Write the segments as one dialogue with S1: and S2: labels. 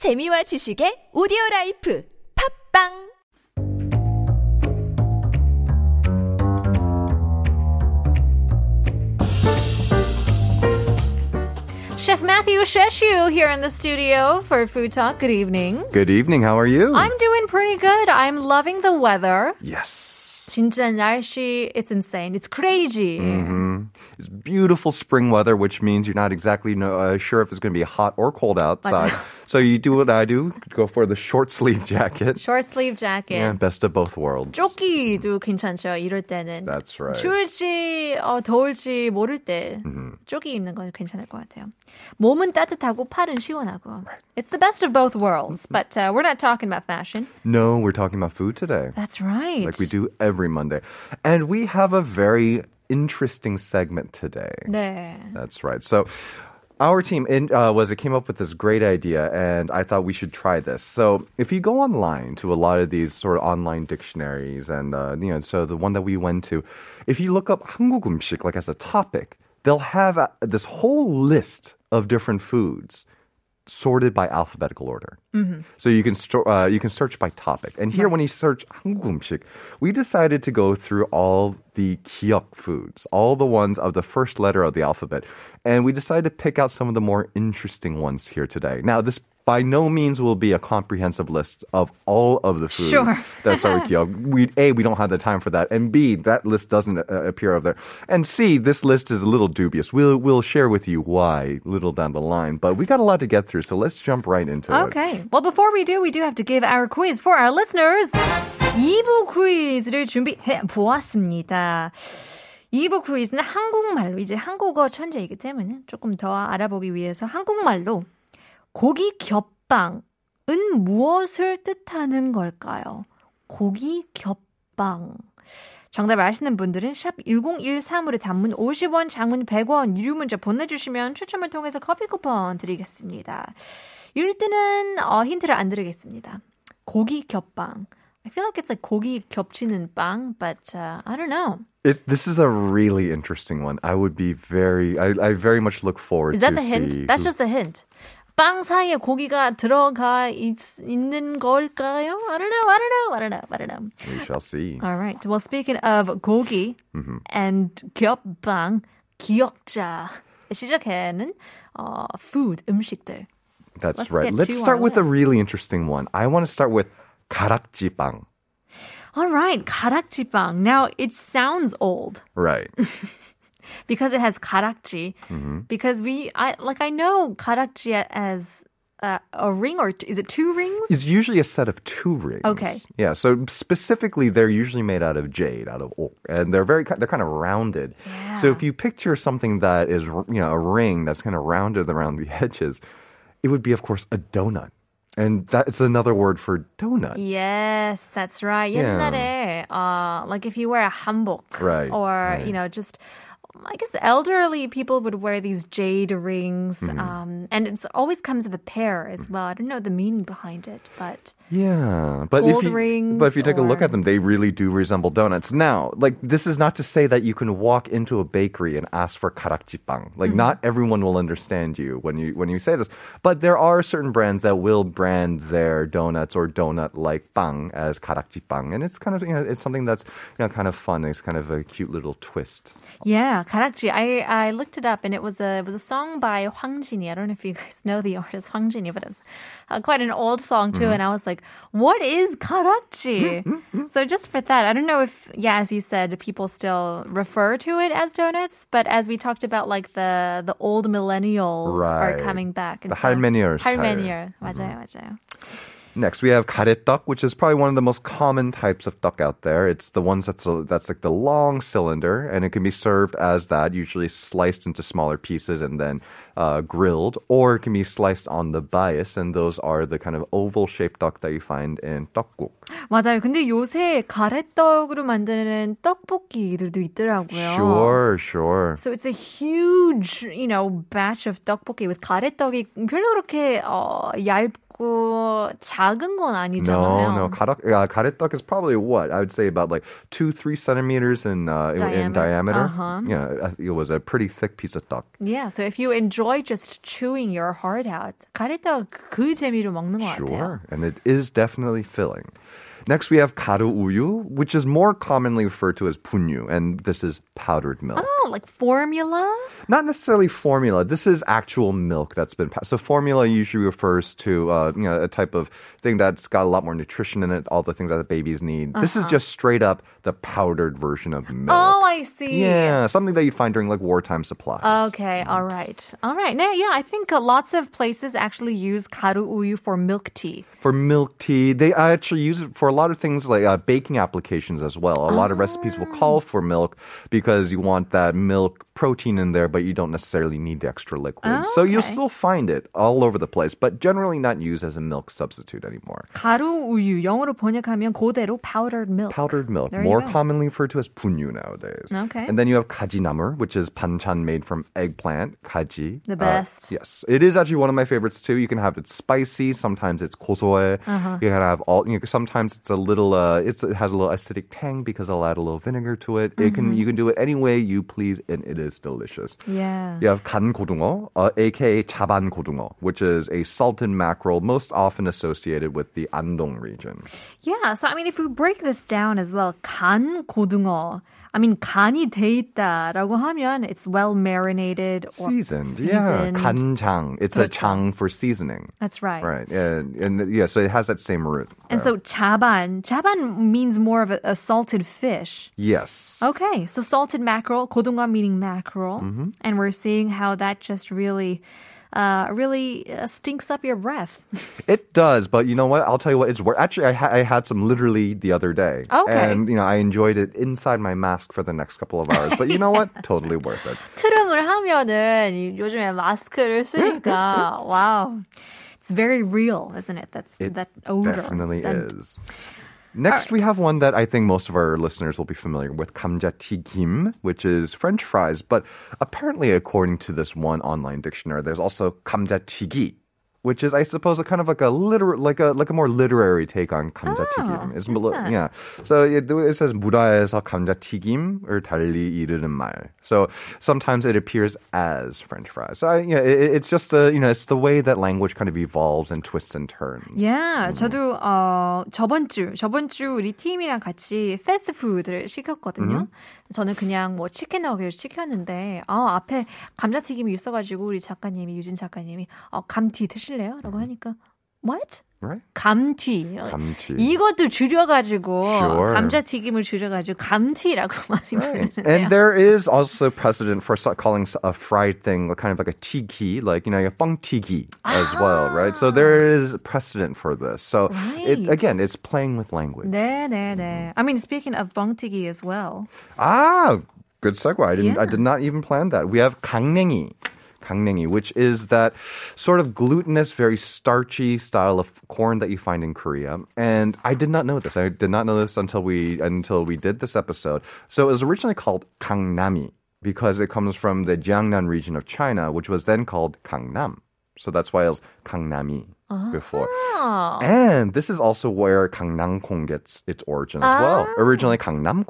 S1: 재미와 지식의 오디오 라이프 팝빵
S2: Chef Matthew Sheshu here in the studio for Food Talk. Good evening.
S3: Good evening. How are you?
S2: I'm doing pretty good. I'm loving the weather.
S3: yes.
S2: 진짜 날씨, it's insane. It's crazy.
S3: Mm-hmm. It's beautiful spring weather, which means you're not exactly no, uh, sure if it's going to be hot or cold outside. so you do what I do: go for the short sleeve jacket.
S2: Short sleeve jacket.
S3: Yeah, best of both worlds.
S2: 조끼도 괜찮죠. 이럴 때는.
S3: That's right.
S2: 추울지 어, 더울지 모를 때
S3: Mm-hmm.
S2: 조끼 입는 건 괜찮을 것 같아요. 몸은 따뜻하고 팔은 시원하고. It's the best of both worlds.
S3: Mm-hmm.
S2: But uh, we're not talking about fashion.
S3: No, we're talking about food today,
S2: That's right.
S3: like we do every Monday, and we have a very interesting segment today.
S2: 네.
S3: That's right. So our team in, uh, was it came up with this great idea, and I thought we should try this. So if you go online to a lot of these sort of online dictionaries, and uh, you know, so the one that we went to, if you look up 한국 음식 like as a topic, they'll have uh, this whole list of different foods sorted by alphabetical order. So you can sto- uh, you can search by topic. And here, when you search 한국 음식, we decided to go through all the 기억 foods, all the ones of the first letter of the alphabet, and we decided to pick out some of the more interesting ones here today. Now, this by no means will be a comprehensive list of all of the foods
S2: Sure.
S3: that start with 기억. We a we don't have the time for that, and b that list doesn't uh, appear over there, and c this list is a little dubious. We'll we'll share with you why a little down the line, but we got a lot to get through, so let's jump right into it.
S2: Okay. Well, before we do, we do have to give our quiz for our listeners. 2부 퀴즈를 준비해 보았습니다. 2부 퀴즈는 한국말로 이제 한국어 천재이기 때문에 조금 더 알아보기 위해서 한국말로 고기 겹빵은 무엇을 뜻하는 걸까요? 고기 겹빵. 정답 아시는 분들은 샵 1013으로 단문 50원, 장문 100원, 유료 문자 보내주시면 추첨을 통해서 커피 쿠폰 드리겠습니다. 이럴 때는 어, 힌트를 안 드리겠습니다. 고기 겹빵. I feel like it's like 고기 겹치는 빵, but uh, I don't know.
S3: It, this is a really interesting one. I would be very, I, I very much look forward
S2: Is that the hint? That's
S3: who-
S2: just the hint. 빵 사이에 고기가 들어가 있, 있는 걸까요? I don't know, I don't know, I don't know, I don't know.
S3: We shall see.
S2: All right. Well, speaking of 고기 mm-hmm. and 겹빵, 기억자 시작해는 uh, food, 음식들.
S3: That's
S2: Let's
S3: right. Let's start with
S2: list.
S3: a really interesting one. I want to start with 가락지빵.
S2: All right, 가락지빵. Now, it sounds old.
S3: Right.
S2: because it has 가락지. Because we, I like, I know 가락지 as uh, a ring or t- is it two rings?
S3: It's usually a set of two rings.
S2: Okay.
S3: Yeah. So specifically, they're usually made out of jade, out of oak, and they're very ki- they're kind of rounded. So
S2: Yeah.
S3: if you picture something that is you know a ring that's kind of rounded around the edges, it would be of course a donut, and that's another word for donut.
S2: Yes, that's right.
S3: Yeah.
S2: 옛날에, uh, like if you wear a hanbok,
S3: Right,
S2: or
S3: right.
S2: you know, just I guess elderly people would wear these jade rings,
S3: Mm-hmm.
S2: um, and it always comes with a pair as well. I don't know the meaning behind it, but
S3: Yeah, but
S2: Gold
S3: if you,
S2: rings
S3: but if you take a look at them, they really do resemble donuts. Now, like this is not to say that you can walk into a bakery and ask for karakjipang. Like not everyone will understand you when you when you say this, but there are certain brands that will brand their donuts or donut like bang as karakjipang, and it's kind of you know it's something that's you know kind of fun. It's kind of a cute little twist.
S2: yeah, 가락지. I I looked it up, and it was a it was a song by Hwang Jinhee. I don't know if you guys know the artist Hwang Jinhee, but it was uh, quite an old song too. And I was like, what is karakji? so just for that, I don't know if yeah, as you said, people still refer to it as donuts, but as we talked about, like the the old millennials are
S3: Right.
S2: coming back. and
S3: The
S2: so-
S3: 할매니어 style.
S2: 할매니어. 맞아요, 맞아요.
S3: Next, we have kare떡, which is probably one of the most common types of duck out there. It's the ones that's that's like the long cylinder, and it can be served as that, usually sliced into smaller pieces and then uh, grilled, or it can be sliced on the bias, and those are the kind of oval-shaped duck that you find in 떡국.
S2: 맞아요. 근데 요새 가래떡으로 만드는 떡볶이들도 있더라고요.
S3: Sure, sure.
S2: So it's a huge, you know, batch of 떡볶이 with 가래떡이 별로 그렇게 어, 얇 고 있고 작은 건 아니잖아요.
S3: No, no. 가락, uh, 가래떡 is probably what I would say about like two, three centimeters in uh, in- in
S2: Diameter.
S3: diameter.
S2: Uh-huh.
S3: Yeah, I think it was a pretty thick piece of duck.
S2: Yeah, so if you enjoy just chewing your heart out, 가래떡 그 재미로 먹는 것 같아요.
S3: Sure, and it is definitely filling. Next, we have karu uyu, which is more commonly referred to as punyu, and this is powdered milk.
S2: Oh, like formula?
S3: Not necessarily formula. This is actual milk that's been passed. So formula usually refers to uh, you know, a type of thing that's got a lot more nutrition in it, all the things that the babies need. Uh-huh. This is uh-huh. just straight up the powdered version of milk.
S2: Oh, I see.
S3: Yeah, something that you'd find during like wartime supplies.
S2: Okay, mm-hmm. all right. All right. Now, yeah, I think uh, lots of places actually use karu uyu for milk tea.
S3: For milk tea. They actually use it for a lot of things like uh, baking applications as well. A lot of recipes will call for milk because you want that milk protein in there, but you don't necessarily need the extra liquid. So you'll
S2: okay.
S3: still find it all over the place, but generally not used as a milk substitute anymore.
S2: 가루 우유 영어로 번역하면 그대로 powdered milk.
S3: Powdered milk,
S2: There you
S3: more
S2: go.
S3: commonly referred to as punyu nowadays.
S2: Okay.
S3: And then you have kajinamur, which is panchan made from eggplant, kaji.
S2: The
S3: Uh,
S2: best.
S3: yes. It is actually one of my favorites too. You can have it spicy, sometimes it's kosoe.
S2: Uh-huh.
S3: You can have all, you know, sometimes it's a little, uh, it's, it has a little acidic tang because I'll add a little vinegar to it. It can,
S2: Mm-hmm.
S3: you can do it any way you please and it is delicious.
S2: Yeah.
S3: You have 간 고등어, uh, aka 자반 고등어, which is a salted mackerel most often associated with the Andong region.
S2: Yeah, so I mean, if we break this down as well, 간 고등어. I mean, 간이 돼 있다라고 하면 it's well marinated or
S3: Seasoned, yeah.
S2: seasoned.
S3: 간장. It's a
S2: 그렇죠.
S3: chang for seasoning.
S2: That's right.
S3: Right. And, and yeah, so it has that same root.
S2: And
S3: there.
S2: so 자반, 자반 means more of a, a salted fish.
S3: yes.
S2: Okay, so salted mackerel, 고등어 meaning mackerel,
S3: Mm-hmm.
S2: and we're seeing how that just really, uh, really uh, stinks up your breath.
S3: It does, but you know what? I'll tell you what. It's worth. Actually, I, ha- I had some literally the other day.
S2: Okay.
S3: And you know, I enjoyed it inside my mask for the next couple of hours. But you know what? totally worth it.
S2: 트름을 하면은 이- 요즘에 마스크를 쓰니까 wow, it's very real, isn't it? That's
S3: It
S2: that odor.
S3: definitely
S2: scent.
S3: is. Next, we have one that I think most of our listeners will be familiar with, 감자튀김, which is French fries. But apparently, according to this one online dictionary, there's also 감자튀기, which is, I suppose, a kind of like a liter- like a like a more literary take on 감자튀김.
S2: Oh,
S3: It's
S2: is
S3: mil-
S2: that?
S3: yeah. So it, it says 무다에서 감자튀김을 달리 이르는 말. So sometimes it appears as French fries. So I, yeah, it, it's just a you know it's the way that language kind of evolves and twists and turns.
S2: Yeah, 저도 어 저번 주 저번 주 우리 팀이랑 같이 패스트푸드를 시켰거든요. 저는 그냥 뭐 치킨 너겟을 시켰는데 어 앞에 감자튀김이 있어가지고 우리 작가님이 유진 작가님이 어 감튀 드 실래요?라고 하니까 what?
S3: Right?
S2: 감튀.
S3: 감튀.
S2: 이것도 줄여가지고
S3: Sure.
S2: 감자튀김을 줄여가지고 감튀라고 많이 부르는데요.
S3: And there is also precedent for so- calling s- a fried thing kind of like a tiki, like, you know, a tiki as well, right? So there is precedent for this. So it,
S2: Right.
S3: again, it's playing with language.
S2: 네, 네, 네. I mean, speaking of 뻥튀기 as well.
S3: Ah, good segue. I didn't. I
S2: Yeah.
S3: did not even plan that. We have 강냉이. 강냉이, which is that sort of glutinous, very starchy style of corn that you find in Korea. And I did not know this. I did not know this until we until we did this episode. So it was originally called gangnami because it comes from the Jiangnan region of China, which was then called Gangnam. So that's why it was gangnami before.
S2: Oh.
S3: And this is also where Gangnam gets its origin as well.
S2: Ah.
S3: Originally Gangnam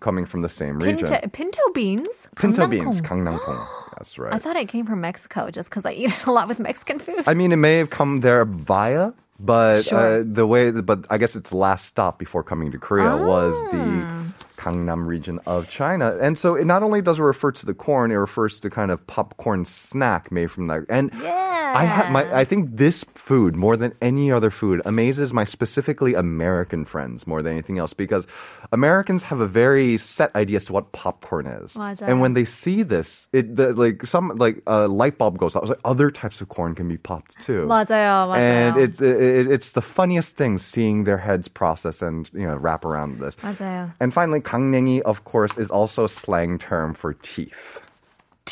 S3: coming from the same region.
S2: Pinto, beans?
S3: Pinto beans, Gangnamkong. That's right.
S2: I thought it came from Mexico just because I eat a lot with Mexican food.
S3: I mean, it may have come there via but uh,
S2: sure.
S3: uh, the way, but I guess its last stop before coming to Korea was the
S2: ah.
S3: Gangnam region of China, and so it not only does it refer to the corn, it refers to kind of popcorn snack made from that, and yeah. I have my, I think this food more than any other food amazes my specifically American friends more than anything else because Americans have a very set idea as to what popcorn is.
S2: 맞아요.
S3: And when they see this, it the, like some like a light bulb goes off. It's like other types of corn can be popped too.
S2: 맞아요, 맞아요.
S3: And it's it, it's the funniest thing seeing their heads process and you know wrap around this.
S2: 맞아요.
S3: And finally, 강냉이, of course, is also a slang term for teeth.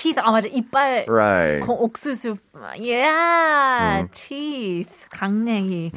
S2: Teeth. 아 맞아 이빨.
S3: Right.
S2: 거- 옥수수. Yeah, teeth. 강냉이.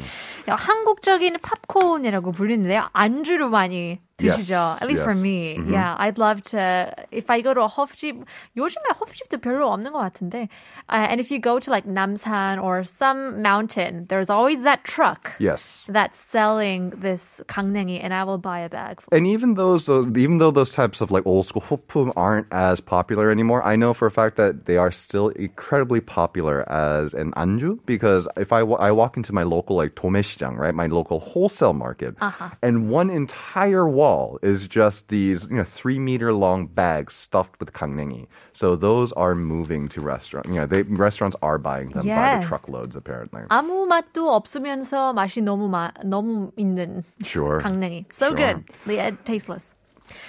S2: 야, 한국적인 팝콘이라고 불리는데요. 안주로 많이 드시죠.
S3: Yes,
S2: At least for
S3: yes.
S2: me.
S3: Mhm.
S2: Yeah, I'd love to. If I go to a 헛집, 요즘에 헛집도 별로 없는 것 같은데. Uh, and if you go to like Namsan or some mountain, there's always that truck
S3: Yes.
S2: that's selling this 강냉이, and I will buy a bag.
S3: And even those, uh, even though those types of like old school hopum aren't as popular anymore, I know for a fact that they are still incredibly popular as an anju because if I, wa- I walk into my local like domesijang, right, my local wholesale market, and one entire wall is just these you know three meter long bags stuffed with kangnengi. So those are moving to restaurants. You know, they restaurants are buying them by
S2: Yes.
S3: the truckloads apparently.
S2: 아무 맛도 없으면서 맛이 너무 마, 너무 있는
S3: Sure.
S2: 강냉이. So
S3: Sure.
S2: good. Yeah, tasteless.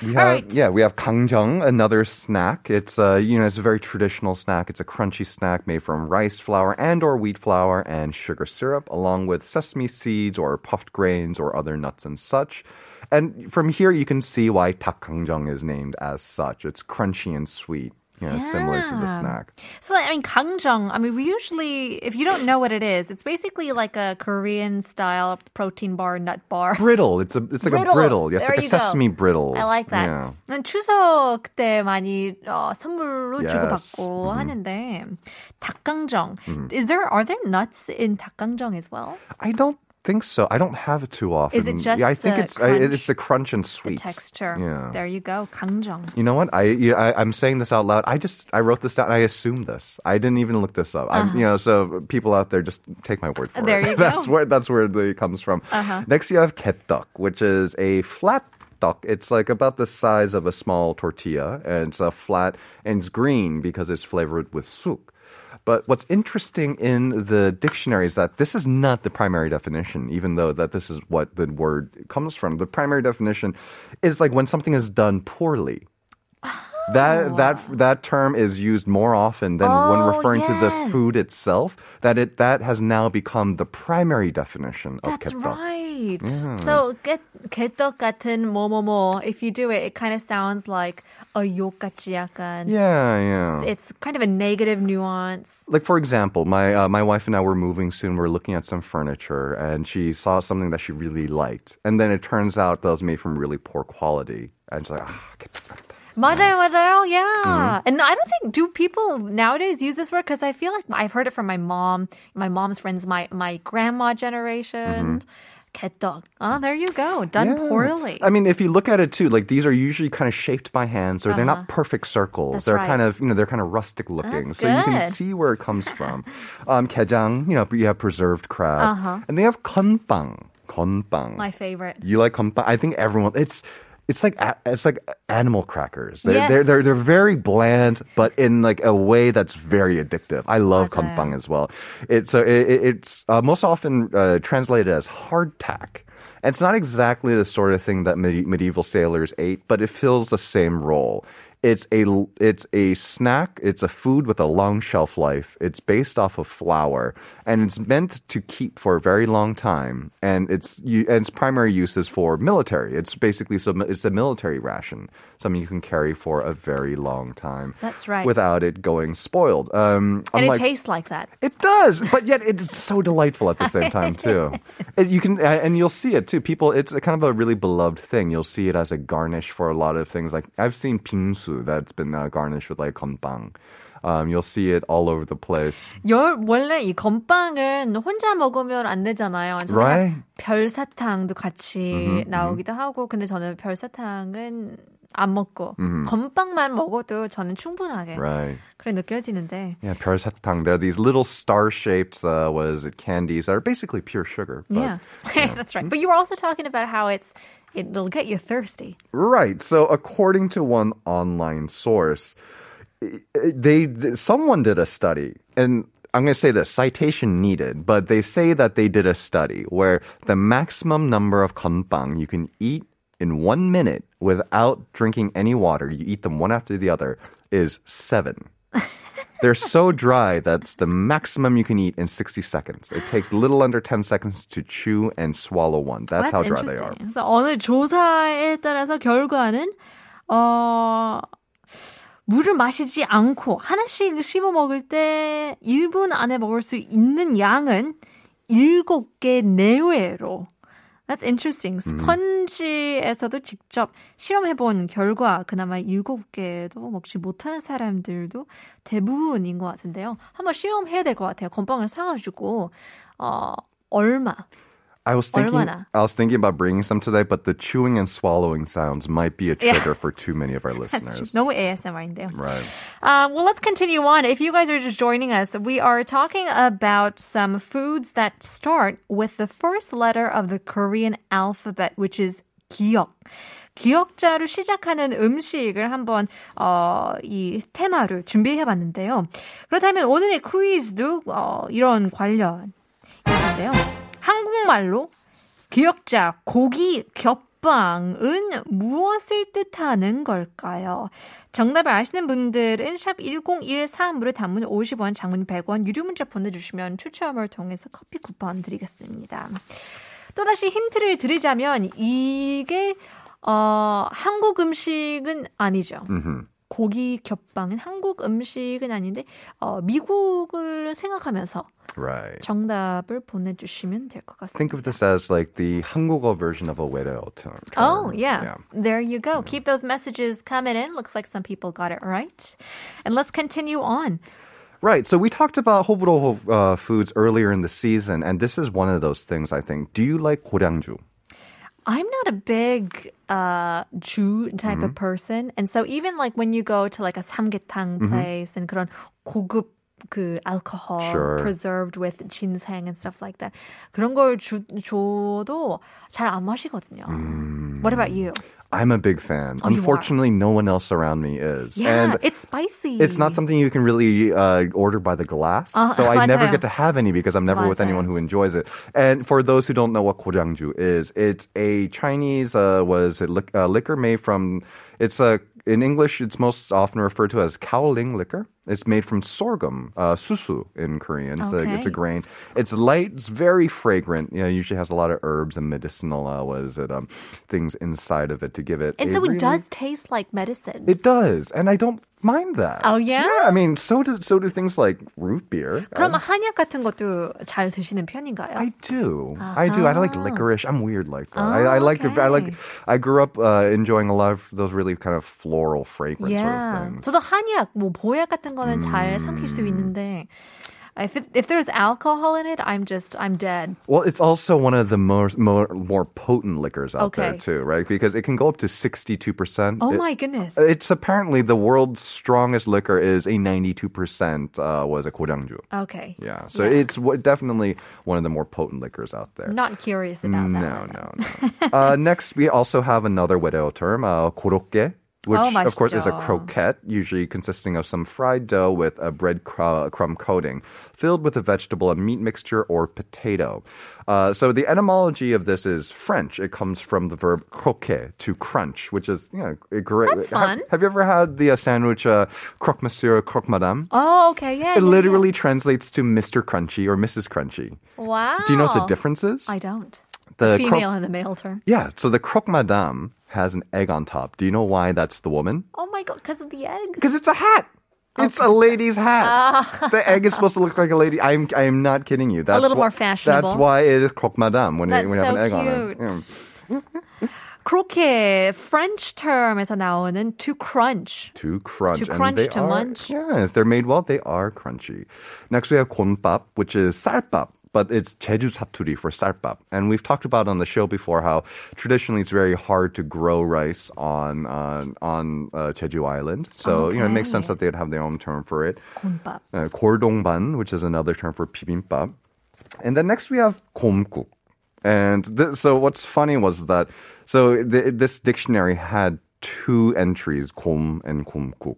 S3: We
S2: All
S3: have,
S2: right.
S3: Yeah, we have kangjang, another snack. It's uh, you know, it's a very traditional snack. It's a crunchy snack made from rice flour and or wheat flour and sugar syrup, along with sesame seeds or puffed grains or other nuts and such. And from here, you can see why takkangjang is named as such. It's crunchy and sweet, you know, similar to the
S2: Yeah.
S3: snack.
S2: So, I mean, 강정, I mean, we usually, if you don't know what it is, it's basically like a Korean style protein bar, nut bar.
S3: Brittle. It's a it's like
S2: Brittle.
S3: a brittle. Yes,
S2: There
S3: like a
S2: you go.
S3: sesame brittle.
S2: I like that.
S3: Yeah.
S2: 난 추석 때 많이 어, 선물로
S3: Yes. Mm-hmm.
S2: 주고받고 하는데 닭강정. Is there are there nuts in 닭강정 as well?
S3: I don't think so. I don't have it too often.
S2: Is it just
S3: yeah, I think it's I,
S2: crunch?
S3: it's the crunch and
S2: The
S3: sweet
S2: texture.
S3: Yeah.
S2: There you go. 강정.
S3: You know what? I, you I I'm saying this out loud. I just I wrote this down. I assumed this. I didn't even look this up. I'm, you know, so people out there just take my word for
S2: Uh-huh. There
S3: it.
S2: you
S3: that's
S2: go.
S3: where that's where it comes from.
S2: Uh-huh.
S3: Next, you have ketduck, which is a flat duck. It's like about the size of a small tortilla, and it's a flat and it's green because it's flavored with souk. But what's interesting in the dictionary is that this is not the primary definition, even though that this is what the word comes from. The primary definition is like when something is done poorly. That oh. that that term is used more often than when
S2: Oh,
S3: referring to the food itself. That it that has now become the primary definition of
S2: That's
S3: ketchup.
S2: right. So get 개떡 같은 뭐뭐뭐. If you do it, it kind of sounds like a 욕같이 약간.
S3: Yeah, yeah.
S2: It's kind of a negative nuance.
S3: like for example, my uh, my wife and I were moving soon. We're looking at some furniture, and she saw something that she really liked, and then it turns out that was made from really poor quality. And she's like, ah, ketchup.
S2: 맞아요, 맞아요. Yeah.
S3: Mm-hmm.
S2: And I don't think do people nowadays use this word because I feel like I've heard it from my mom, my mom's friends, my my grandma generation. 개떡. Oh, there you go. Done.
S3: Yeah.
S2: poorly.
S3: I mean, if you look at it too, like these are usually kind of shaped by hands, or they're not perfect circles.
S2: Uh-huh. That's
S3: they're
S2: right.
S3: kind of, you know, they're kind of rustic looking,
S2: That's
S3: so you can see where it comes from. um, gejang, you know, you have preserved crab,
S2: Uh-huh.
S3: and they have konbang. Konbang.
S2: my favorite.
S3: You like konbang? I think everyone. It's it's like it's like animal crackers. They're,
S2: yes.
S3: they're they're they're very bland, but in like a way that's very addictive. I love konbang as well. It's uh, so it, it's uh, most often uh, translated as hardtack. And it's not exactly the sort of thing that medieval sailors ate, but it fills the same role. It's a it's a snack. It's a food with a long shelf life. It's based off of flour, and it's meant to keep for a very long time. And its you, and its primary use is for military. It's basically so it's a military ration, something you can carry for a very long time.
S2: That's right.
S3: Without it going spoiled. Um,
S2: And
S3: unlike-
S2: it tastes like that.
S3: it does, but yet it's so delightful at the same time too. It- you can, and you'll see it too. People, it's a kind of a really beloved thing. You'll see it as a garnish for a lot of things. Like I've seen bingsu that's been uh, garnished with like 건빵. Um, you'll see it all over the place.
S2: 열 원래 이 건빵은 혼자 먹으면 안 되잖아요.
S3: Right.
S2: 별사탕도 같이 나오기도 하고, 근데 저는 별사탕은 안 먹고 건빵만 먹어도 저는 충분하게
S3: Right.
S2: 그래 느껴지는데.
S3: Yeah, 별사탕. They're these little star-shaped, uh, was it candies that are basically pure sugar. but-
S2: yeah, that's right. But you were also talking about how it's it'll get you thirsty.
S3: Right. So, according to one online source, they someone did a study, and I'm going to say this citation needed, but they say that they did a study where the maximum number of konbang you can eat in one minute without drinking any water, you eat them one after the other, is seven. They're so dry that's the maximum you can eat in 60 seconds. It takes a little under 10 seconds to chew and swallow one. That's, how dry they are.
S2: interesting. 그래서 어느 조사에 따라서 결과는 어 물을 마시지 않고 하나씩 씹어 먹을 때 1분 안에 먹을 수 있는 양은 7개 내외로 That's interesting. 스펀지에서도 직접 실험해본 결과 그나마 일곱 개도 먹지 못하는 사람들도 대부분인 것 같은데요. 한번 시험해야 될 것 같아요. 건빵을 사가지고 어 얼마
S3: I was thinking,
S2: 얼마나?
S3: I was thinking about bringing some today, but the chewing and swallowing sounds might be a
S2: Yeah.
S3: trigger for too many of our
S2: That's
S3: listeners.
S2: true. 너무 ASMR인데요.
S3: Right.
S2: Um, well, let's continue on. If you guys are just joining us, we are talking about some foods that start with the first letter of the Korean alphabet, which is 기역. 기역자로 시작하는 음식을 한번 어, 이 테마를 준비해 봤는데요. 그렇다면 오늘의 퀴즈도 어, 이런 관련인데요. 한국말로 기역자 고기 겹빵은 무엇을 뜻하는 걸까요? 정답을 아시는 분들은 샵 1013으로 단문 50원, 장문 100원, 유료 문자 보내주시면 추첨을 통해서 커피 쿠폰 드리겠습니다. 또다시 힌트를 드리자면 이게 어, 한국 음식은 아니죠.
S3: hmm
S2: 고기 겹빵은 한국 음식은 아닌데 어, 미국을 생각하면서
S3: Right.
S2: 정답을 보내주시면 될 것 같습니다.
S3: Think of this as like the 한국어 version of a 외래어 term.
S2: Oh,
S3: term.
S2: yeah. There you go. Keep those messages coming in. Looks like some people got it right. And let's continue on.
S3: Right. So we talked about 호불호 uh, foods earlier in the season, and this is one of those things. I think. Do you like 고량주?
S2: I'm not a big uh Jew type
S3: Mm-hmm.
S2: of person. And so even like when you go to like a samgyetang
S3: Mm-hmm.
S2: place and 그런 고급 그 alcohol
S3: Sure.
S2: preserved with ginseng and stuff like that. 그런 걸 주, 줘도 잘 안 마시거든요.
S3: Mm.
S2: What about you?
S3: I'm a big fan.
S2: Oh,
S3: Unfortunately, no one else around me is.
S2: Yeah,
S3: and
S2: it's spicy.
S3: It's not something you can really uh, order by the glass.
S2: Uh,
S3: so I never get to have any because I'm never
S2: 맞아요.
S3: with anyone who enjoys it. And for those who don't know what Goryangju is, it's a Chinese uh, was it li- uh, liquor made from it's a in English, it's most often referred to as kaoliang liquor. It's made from sorghum, uh, susu in Korean. So it's a grain. It's light. It's very fragrant. You know, usually has a lot of herbs and medicinal uh, was it um, things inside of it to give it.
S2: And so
S3: really-
S2: it does taste like medicine.
S3: It does, and I don't mind that.
S2: Oh, yeah?
S3: Yeah, I mean, so do so do things like root beer.
S2: 그럼
S3: I,
S2: 한약 같은 것도 잘 드시는 편인가요?
S3: I do. I do. I like licorice. I'm weird like that. I, I
S2: Oh,
S3: like. the- I like.
S2: okay.
S3: I grew up uh, enjoying a lot of those really kind of floral, fragrant sort of
S2: yeah.
S3: things.
S2: 저도 한약, 뭐 보약 같은 거는 잘 삼킬 수 있는데 if it, if there's alcohol in it, I'm just I'm dead.
S3: Well, it's also one of the more more, more potent liquors out
S2: okay.
S3: there too, right? Because it can go up to 62%.
S2: Oh it, my goodness.
S3: It's apparently the world's strongest liquor is a 92% uh, was a Goryangju.
S2: Okay.
S3: Yeah. So
S2: yeah.
S3: it's definitely one of the more potent liquors out there.
S2: Not curious about that.
S3: No, no, no. uh, next we also have another widow term, uh, 고로케 which
S2: oh,
S3: of course is a croquette, usually consisting of some fried dough with a bread cr- crumb coating, filled with a vegetable a meat mixture or potato. Uh, so the etymology of this is French. It comes from the verb croquer to crunch, which is you know great.
S2: That's fun.
S3: Have, have you ever had the uh, sandwich uh, croque monsieur, croque madame?
S2: Oh, okay, yeah.
S3: It
S2: yeah,
S3: literally yeah. translates to Mr. Crunchy or Mrs. Crunchy.
S2: Wow.
S3: Do you know what the difference is?
S2: I don't
S3: The
S2: the
S3: croque-
S2: female and the male term.
S3: Yeah, so the croque madame has an egg on top. Do you know why that's the woman?
S2: Oh my god, because of the egg.
S3: Because it's a hat. It's a lady's hat. the egg is supposed to look like a lady. I'm I am not kidding you. That's
S2: little
S3: why-
S2: more fashionable.
S3: That's why it is croque madame when,
S2: That's
S3: you, when you have
S2: so
S3: an egg on it.
S2: cute.
S3: Yeah.
S2: Croquet, French term에서 나오는 to crunch.
S3: To crunch.
S2: To
S3: and
S2: crunch,
S3: they
S2: to
S3: are-
S2: munch.
S3: Yeah, if they're made well, they are crunchy. Next, we have 곤밥, which is 쌀밥. But it's 제주 사투리 for 쌀밥. And we've talked about on the show before how traditionally it's very hard to grow rice on uh, on uh, Jeju Island. So, you know, it makes sense
S2: Okay.
S3: that they'd have their own term for it.
S2: 곤밥.
S3: uh, 골동반, which is another term for bibimbap. And then next we have 곰국. And th- so what's funny was that so th- this dictionary had two entries, 곰 and 곰국.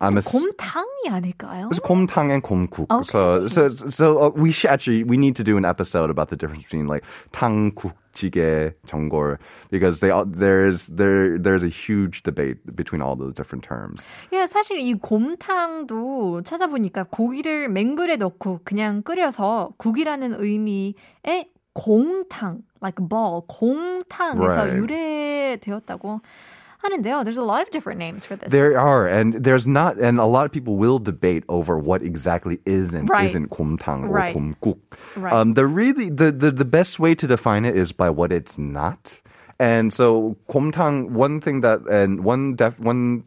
S3: I'm ass-
S2: 곰탕이 아닐까요?
S3: it's 곰탕 and 곰국.
S2: Okay.
S3: So so so uh, we should actually we need to do an episode about the difference between like 탕국, 찌개, 전골 because they all, there's there there's a huge debate between all those different terms.
S2: 예, 사실 이 곰탕도 찾아보니까 고기를 맹물에 넣고 그냥 끓여서 국이라는 의미의 공탕, like ball, 공탕에서
S3: Right.
S2: 유래되었다고 하는데요. There's a lot of different names for this.
S3: There are, and there's not, and a lot of people will debate over what exactly is and
S2: Right.
S3: isn't 곰탕 or
S2: Right.
S3: 곰국.
S2: Right.
S3: Um, the really the, the the best way to define it is by what it's not. And so 곰탕, one thing that and one def, one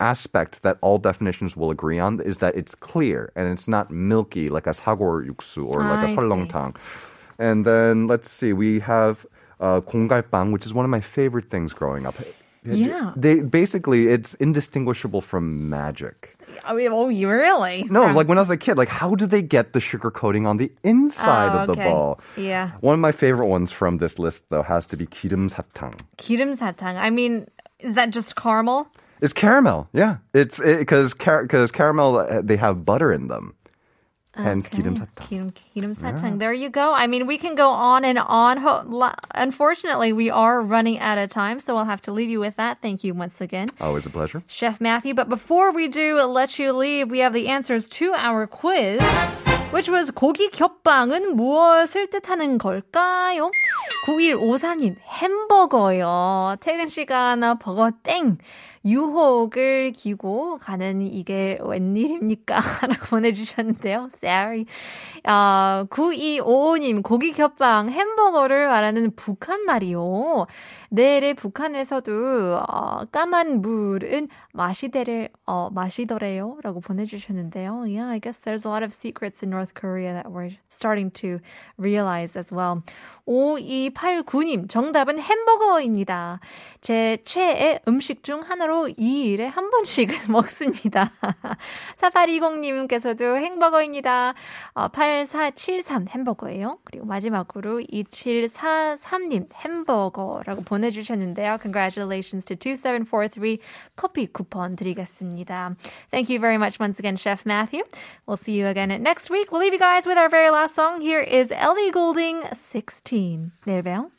S3: aspect that all definitions will agree on is that it's clear and it's not milky like a 사골 육수 or like
S2: I
S3: a
S2: see.
S3: 설렁탕. And then let's see, we have uh, 공갈빵, which is one of my favorite things growing up.
S2: Yeah.
S3: They basically it's indistinguishable from magic.
S2: I mean, oh, you really?
S3: No,
S2: From-
S3: like when I was a kid, like how do they get the sugar coating on the inside
S2: Oh,
S3: of the
S2: okay.
S3: ball?
S2: Yeah.
S3: One of my favorite ones from this list though has to be 기름 사탕.
S2: 기름 사탕. I mean, is that just caramel?
S3: It's caramel. Yeah, it's because because caramel uh, they have butter in them. Hence
S2: Okay.
S3: 기름 사탕.
S2: 기름, 기름 사탕. There you go. I mean, we can go on and on. Ho- la- Unfortunately, we are running out of time, so I'll have to leave you with that. Thank you once again.
S3: Always a pleasure.
S2: Chef Matthew. But before we do let you leave, we have the answers to our quiz, which was 고기 겹빵은 무엇을 뜻하는 걸까요? 9153님, 햄버거요. 퇴근 시간 버거 땡. 유혹을 기고 가는 이게 웬일입니까? 라고 보내주셨는데요. Sorry. 아, 9255님, 고기 겹빵 햄버거를 말하는 북한 말이요. 내래 북한에서도 어, 까만 물은 마시대를 어, 마시더래요. 라고 보내주셨는데요. Yeah, I guess there's a lot of secrets in North Korea that we're starting to realize as well. 5289님, 정답은 햄버거입니다. 제 최애 음식 중 하나로 2일에 한 번씩은 먹습니다. 4820님께서도 햄버거입니다. 어, 8473 햄버거예요. 그리고 마지막으로 2743님 햄버거라고 보내주셨는데요. Congratulations to 2743 커피 쿠폰 드리겠습니다. Thank you very much once again, Chef Matthew. We'll see you again next week. We'll leave you guys with our very last song. Here is Ellie Goulding, 16. 내일 봬요.